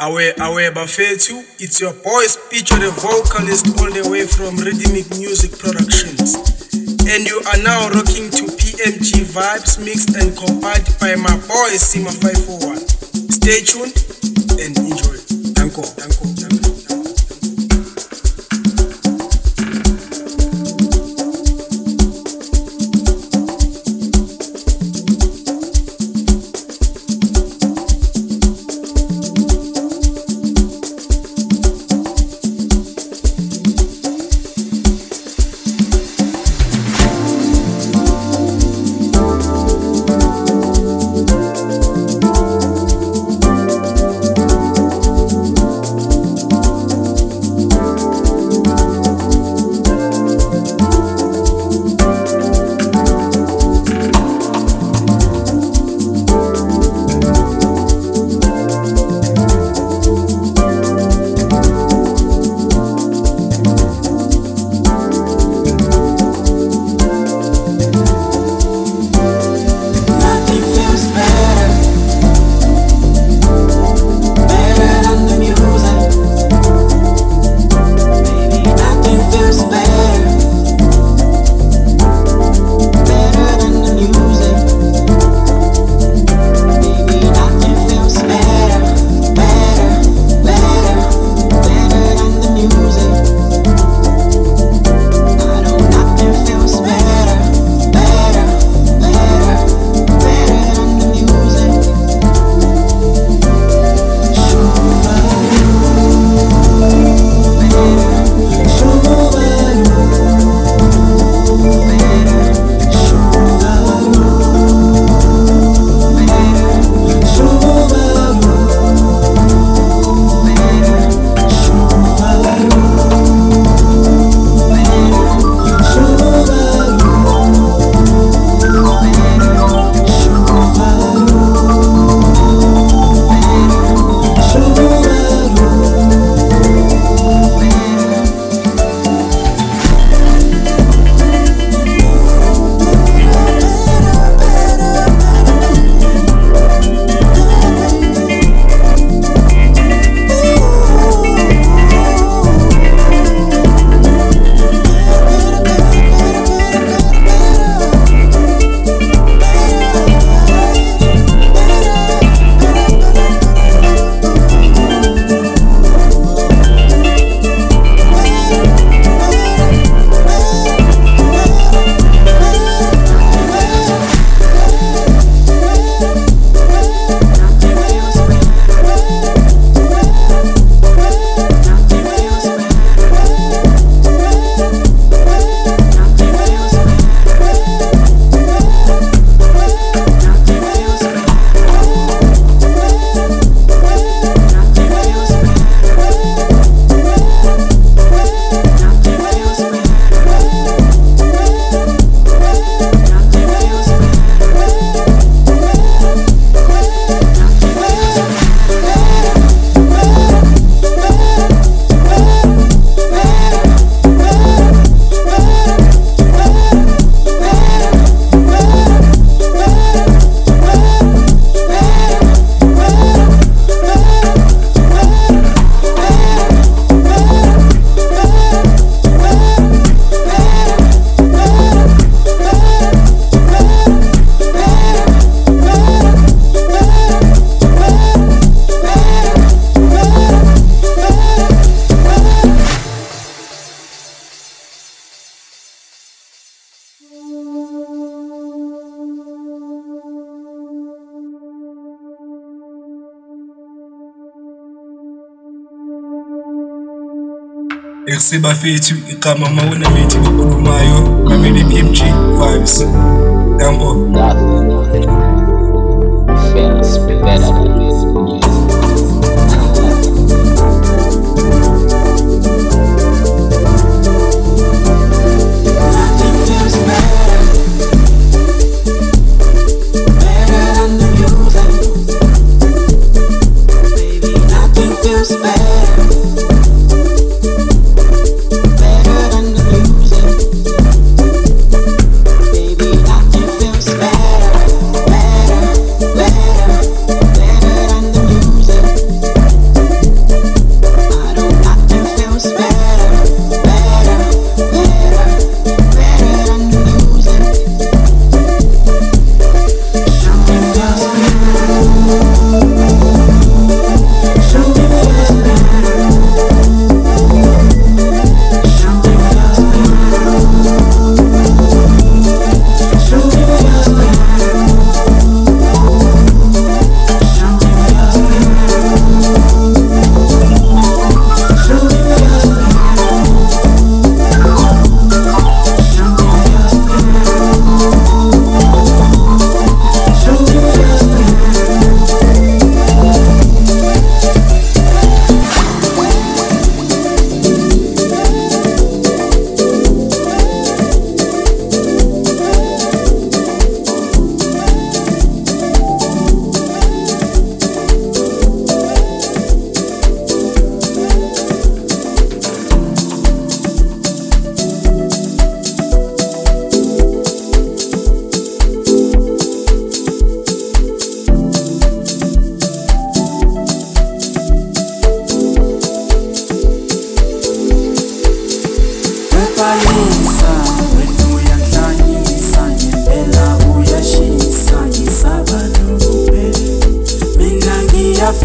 Awe Awe Bafetu, it's your boy Speech the vocalist all the way from Rhythmic Music Productions. And you are now rocking to PMG Vibes mixed and compiled by my boy SIMAH 541. Stay tuned and enjoy. Danko, danko. sebafethu iqama mawunamithi okhulumayo mamele BMG vibes. Yambo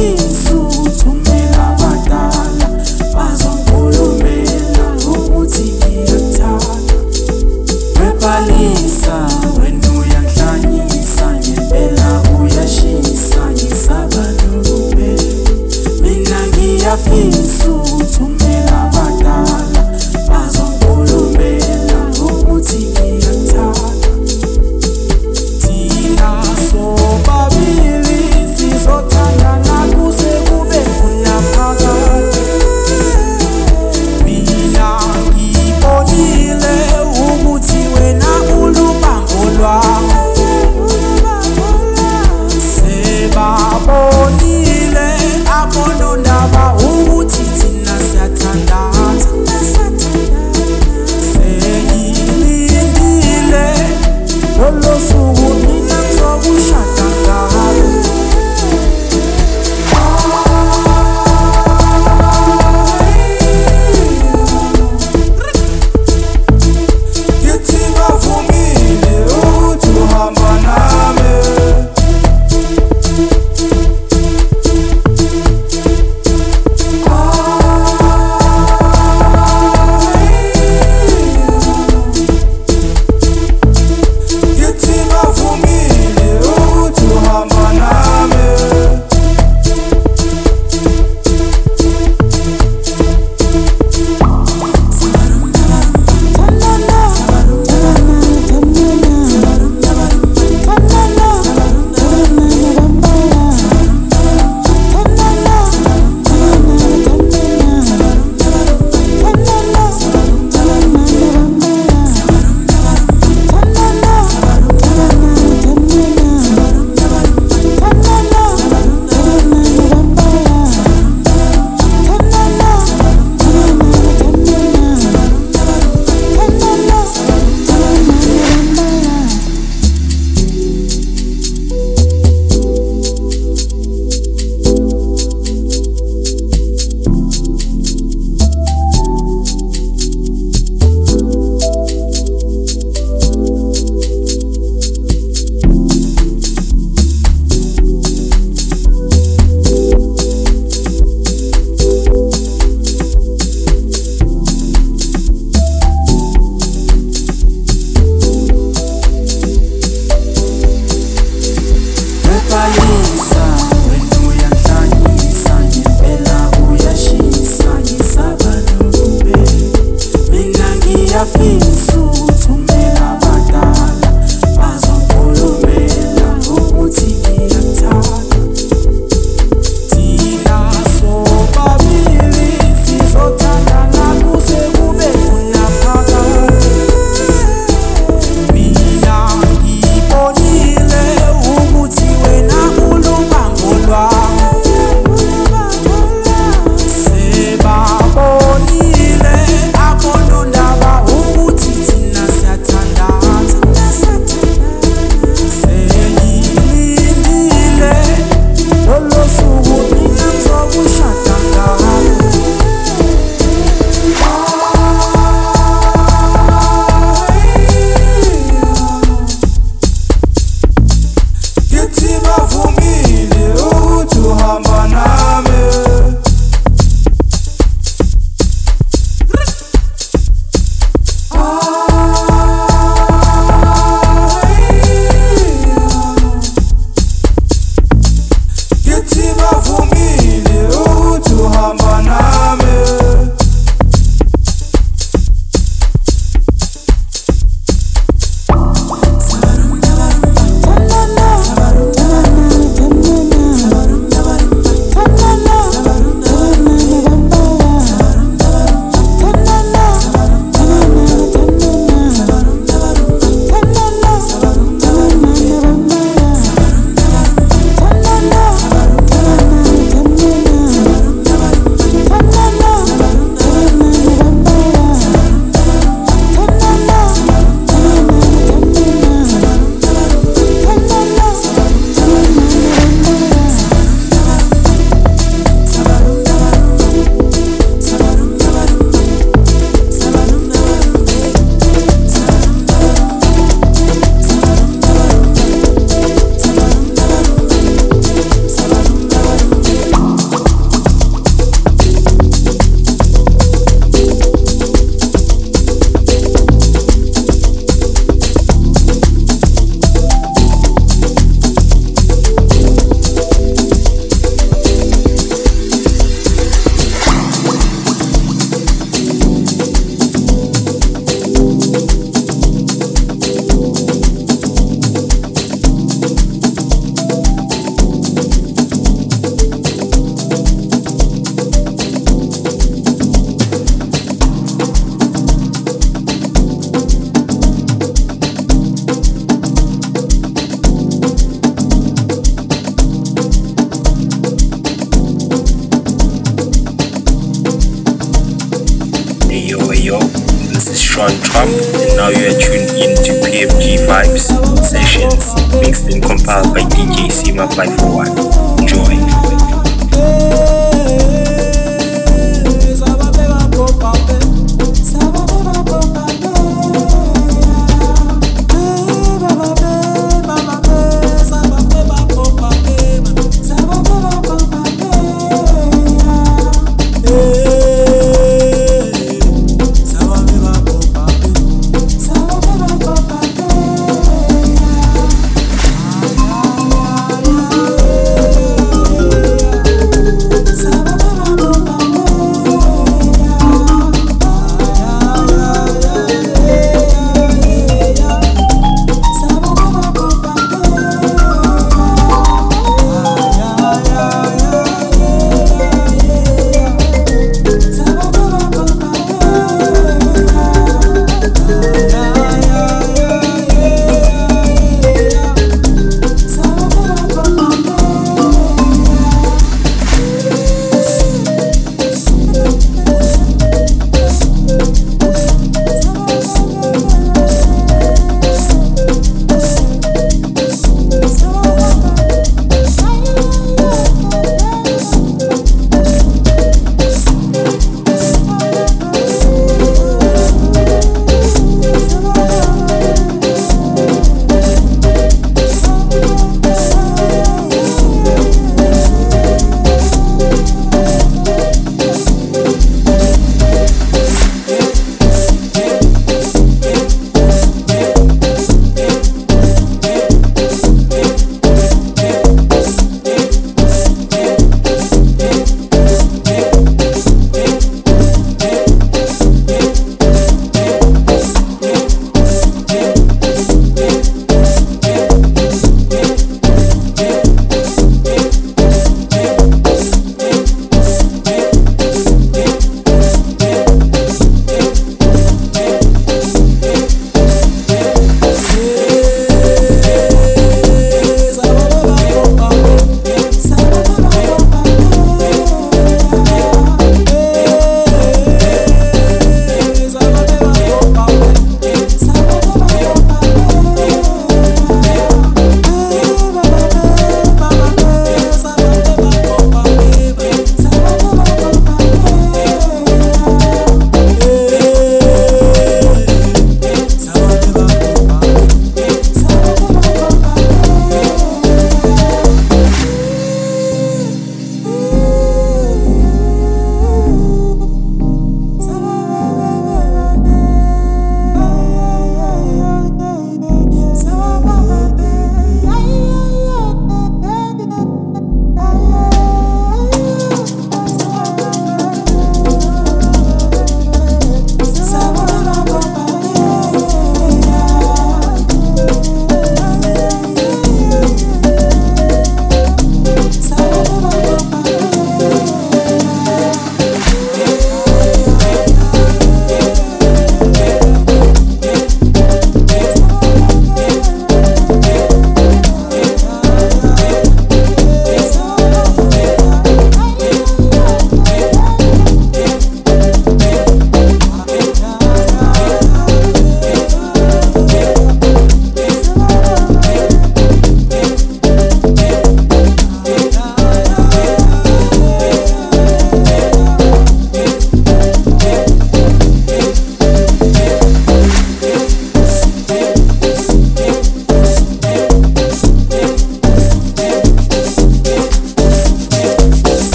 Ooh.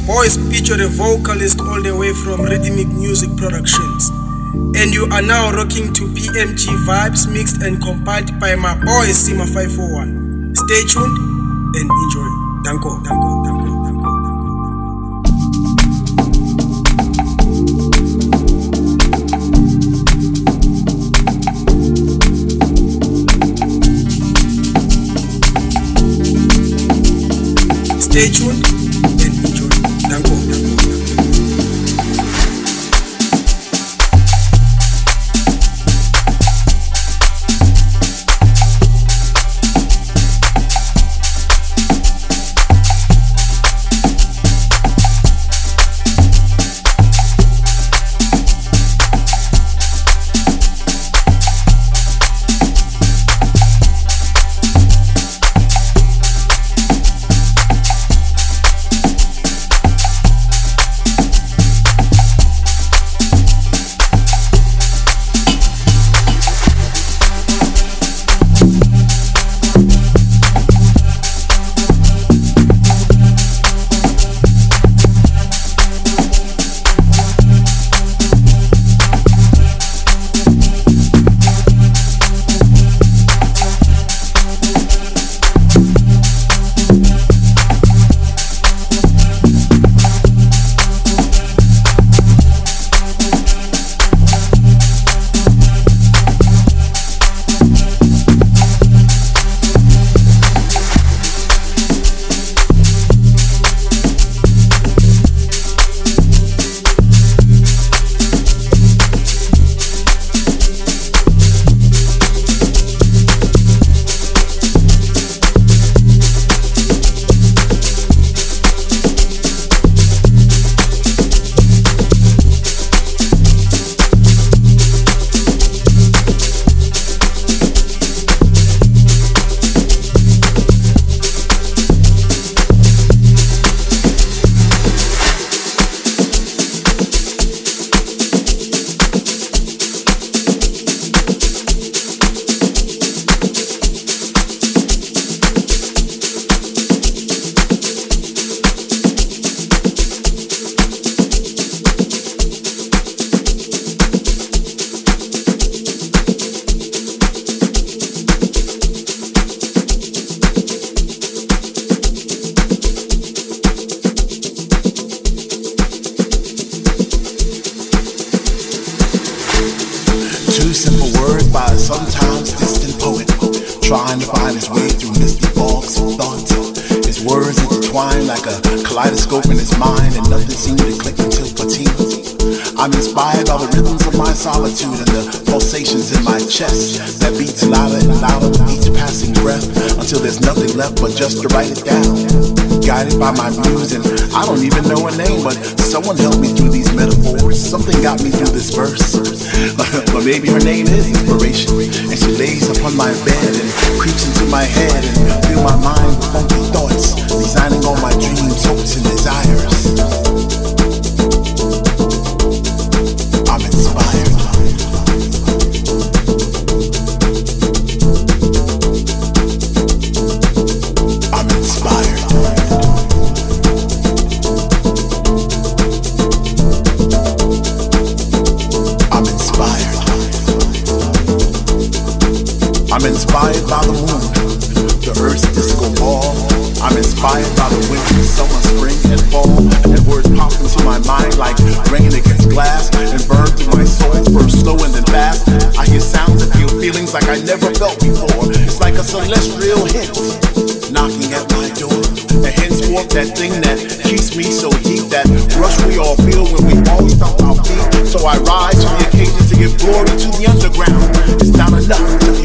It's your boy Speecho, the vocalist, all the way from Rhythmic Music Productions. And you are now rocking to PMG vibes mixed and compiled by my boy SIMAH 541. Stay tuned and enjoy. Danko, danko, danko. Stay tuned left but just to write it down. Guided by my muse, and I don't even know her name, but someone helped me through these metaphors. Something got me through this verse. but maybe her name is inspiration, and she lays upon my bed and creeps into my head and fill my mind with funky thoughts, designing all my dreams, hopes, and desires. Winter, summer, spring, and fall. And words pop into my mind like rain against glass and burn through my soul, first slow and then fast. I hear sounds and feel feelings like I never felt before. It's like a celestial hint knocking at my door. And henceforth, that thing that keeps me so deep, that rush we all feel when we all stomp our feet. So I rise to the occasion to give glory to the underground. It's not enough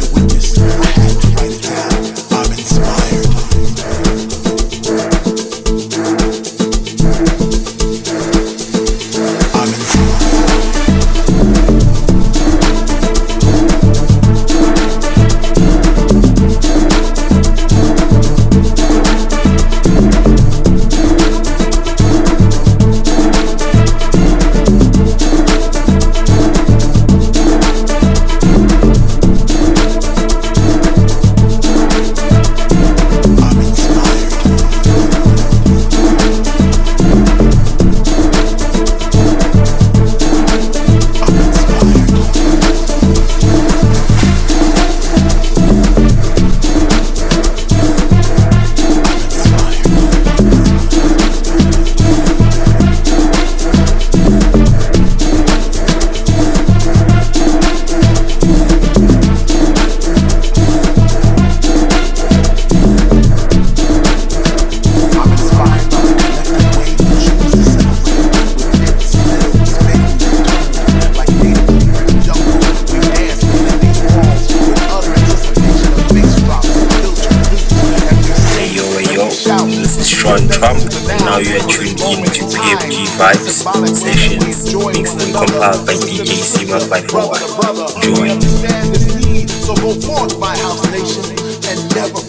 Vibes Sessions, mixed and compiled by DJ SIMAH 541. Join. So go forth, my house nation, and never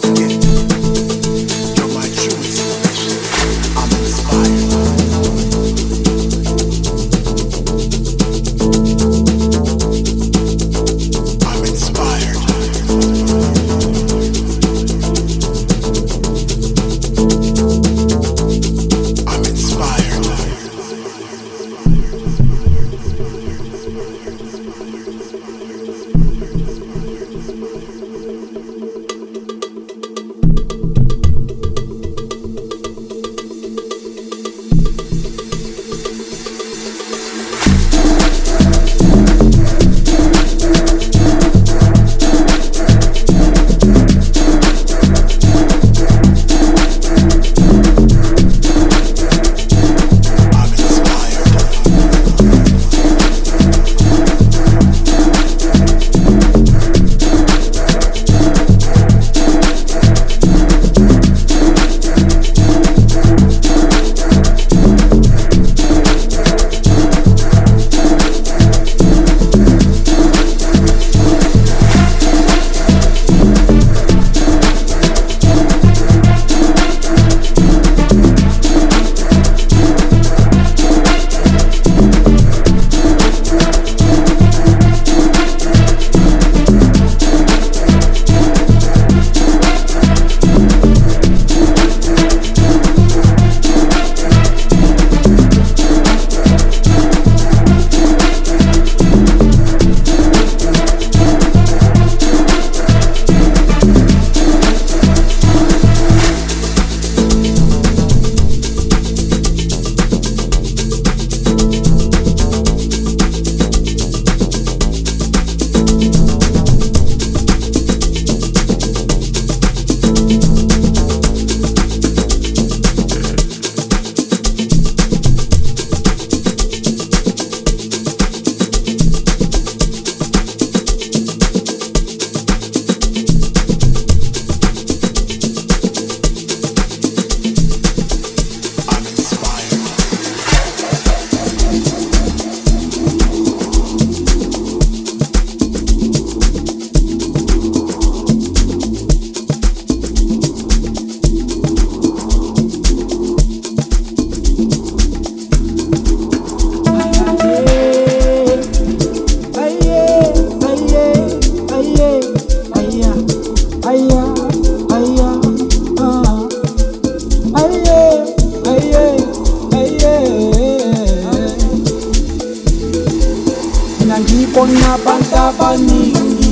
ngibona abantu abaningi.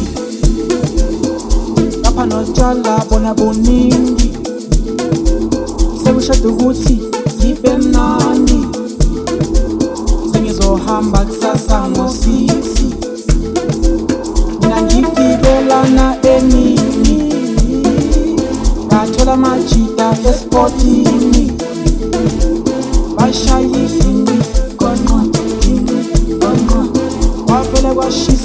Lapha notshwala bona buningi sekushada ukuthi zibe mnandi. Sengizohamba kusasa ngosisi mina ngifikelana emini. Ngathola amajida esportini. Bashayidini wavele kwashisi ngondo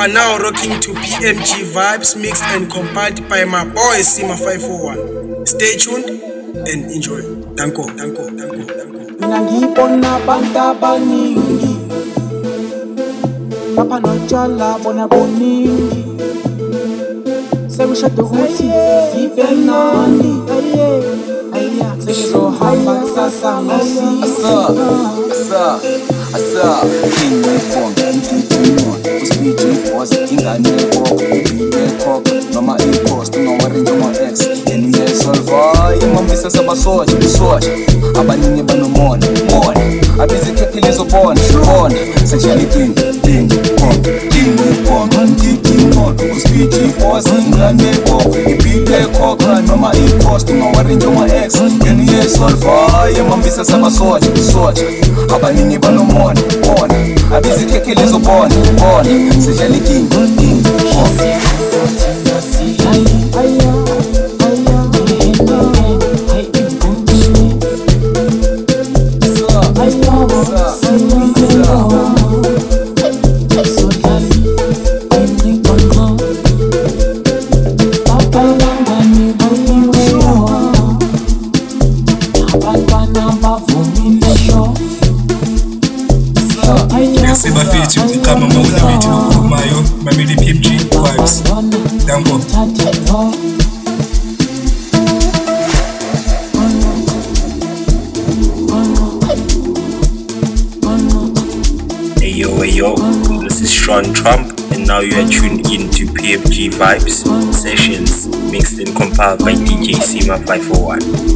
are now rocking to PMG Vibes mixed and compiled by my boy SIMAH 541. Stay tuned and enjoy. Danko, danko, danko, danko. mina ngibona abantu abaningi lapha bona buningi sekushada ukuthi zibe mnandi sengizohamba kusasa ngosisa asa asa ingibonga intuthunywa DJ que a king and a coca, não a cock, noma e posto Não arrende uma ex, e não ia salvar E uma missa saba sorte, sorte. Abaninha banomona, mona Abizike aquele zobona, bona Sejane king, king, pop King e pop, antiking mon, Os DJ was a king and a coca, não a cock, noma e posto Não arrende uma ex, e não sorvoye mambisa samasoja soja abanini banomona bona abizitekeleza ubona bona sijalikingi mm, mm, mm. Trump, and now you are tuned in to PMG Vibes Sessions, mixed and compiled by DJ SIMAH 541.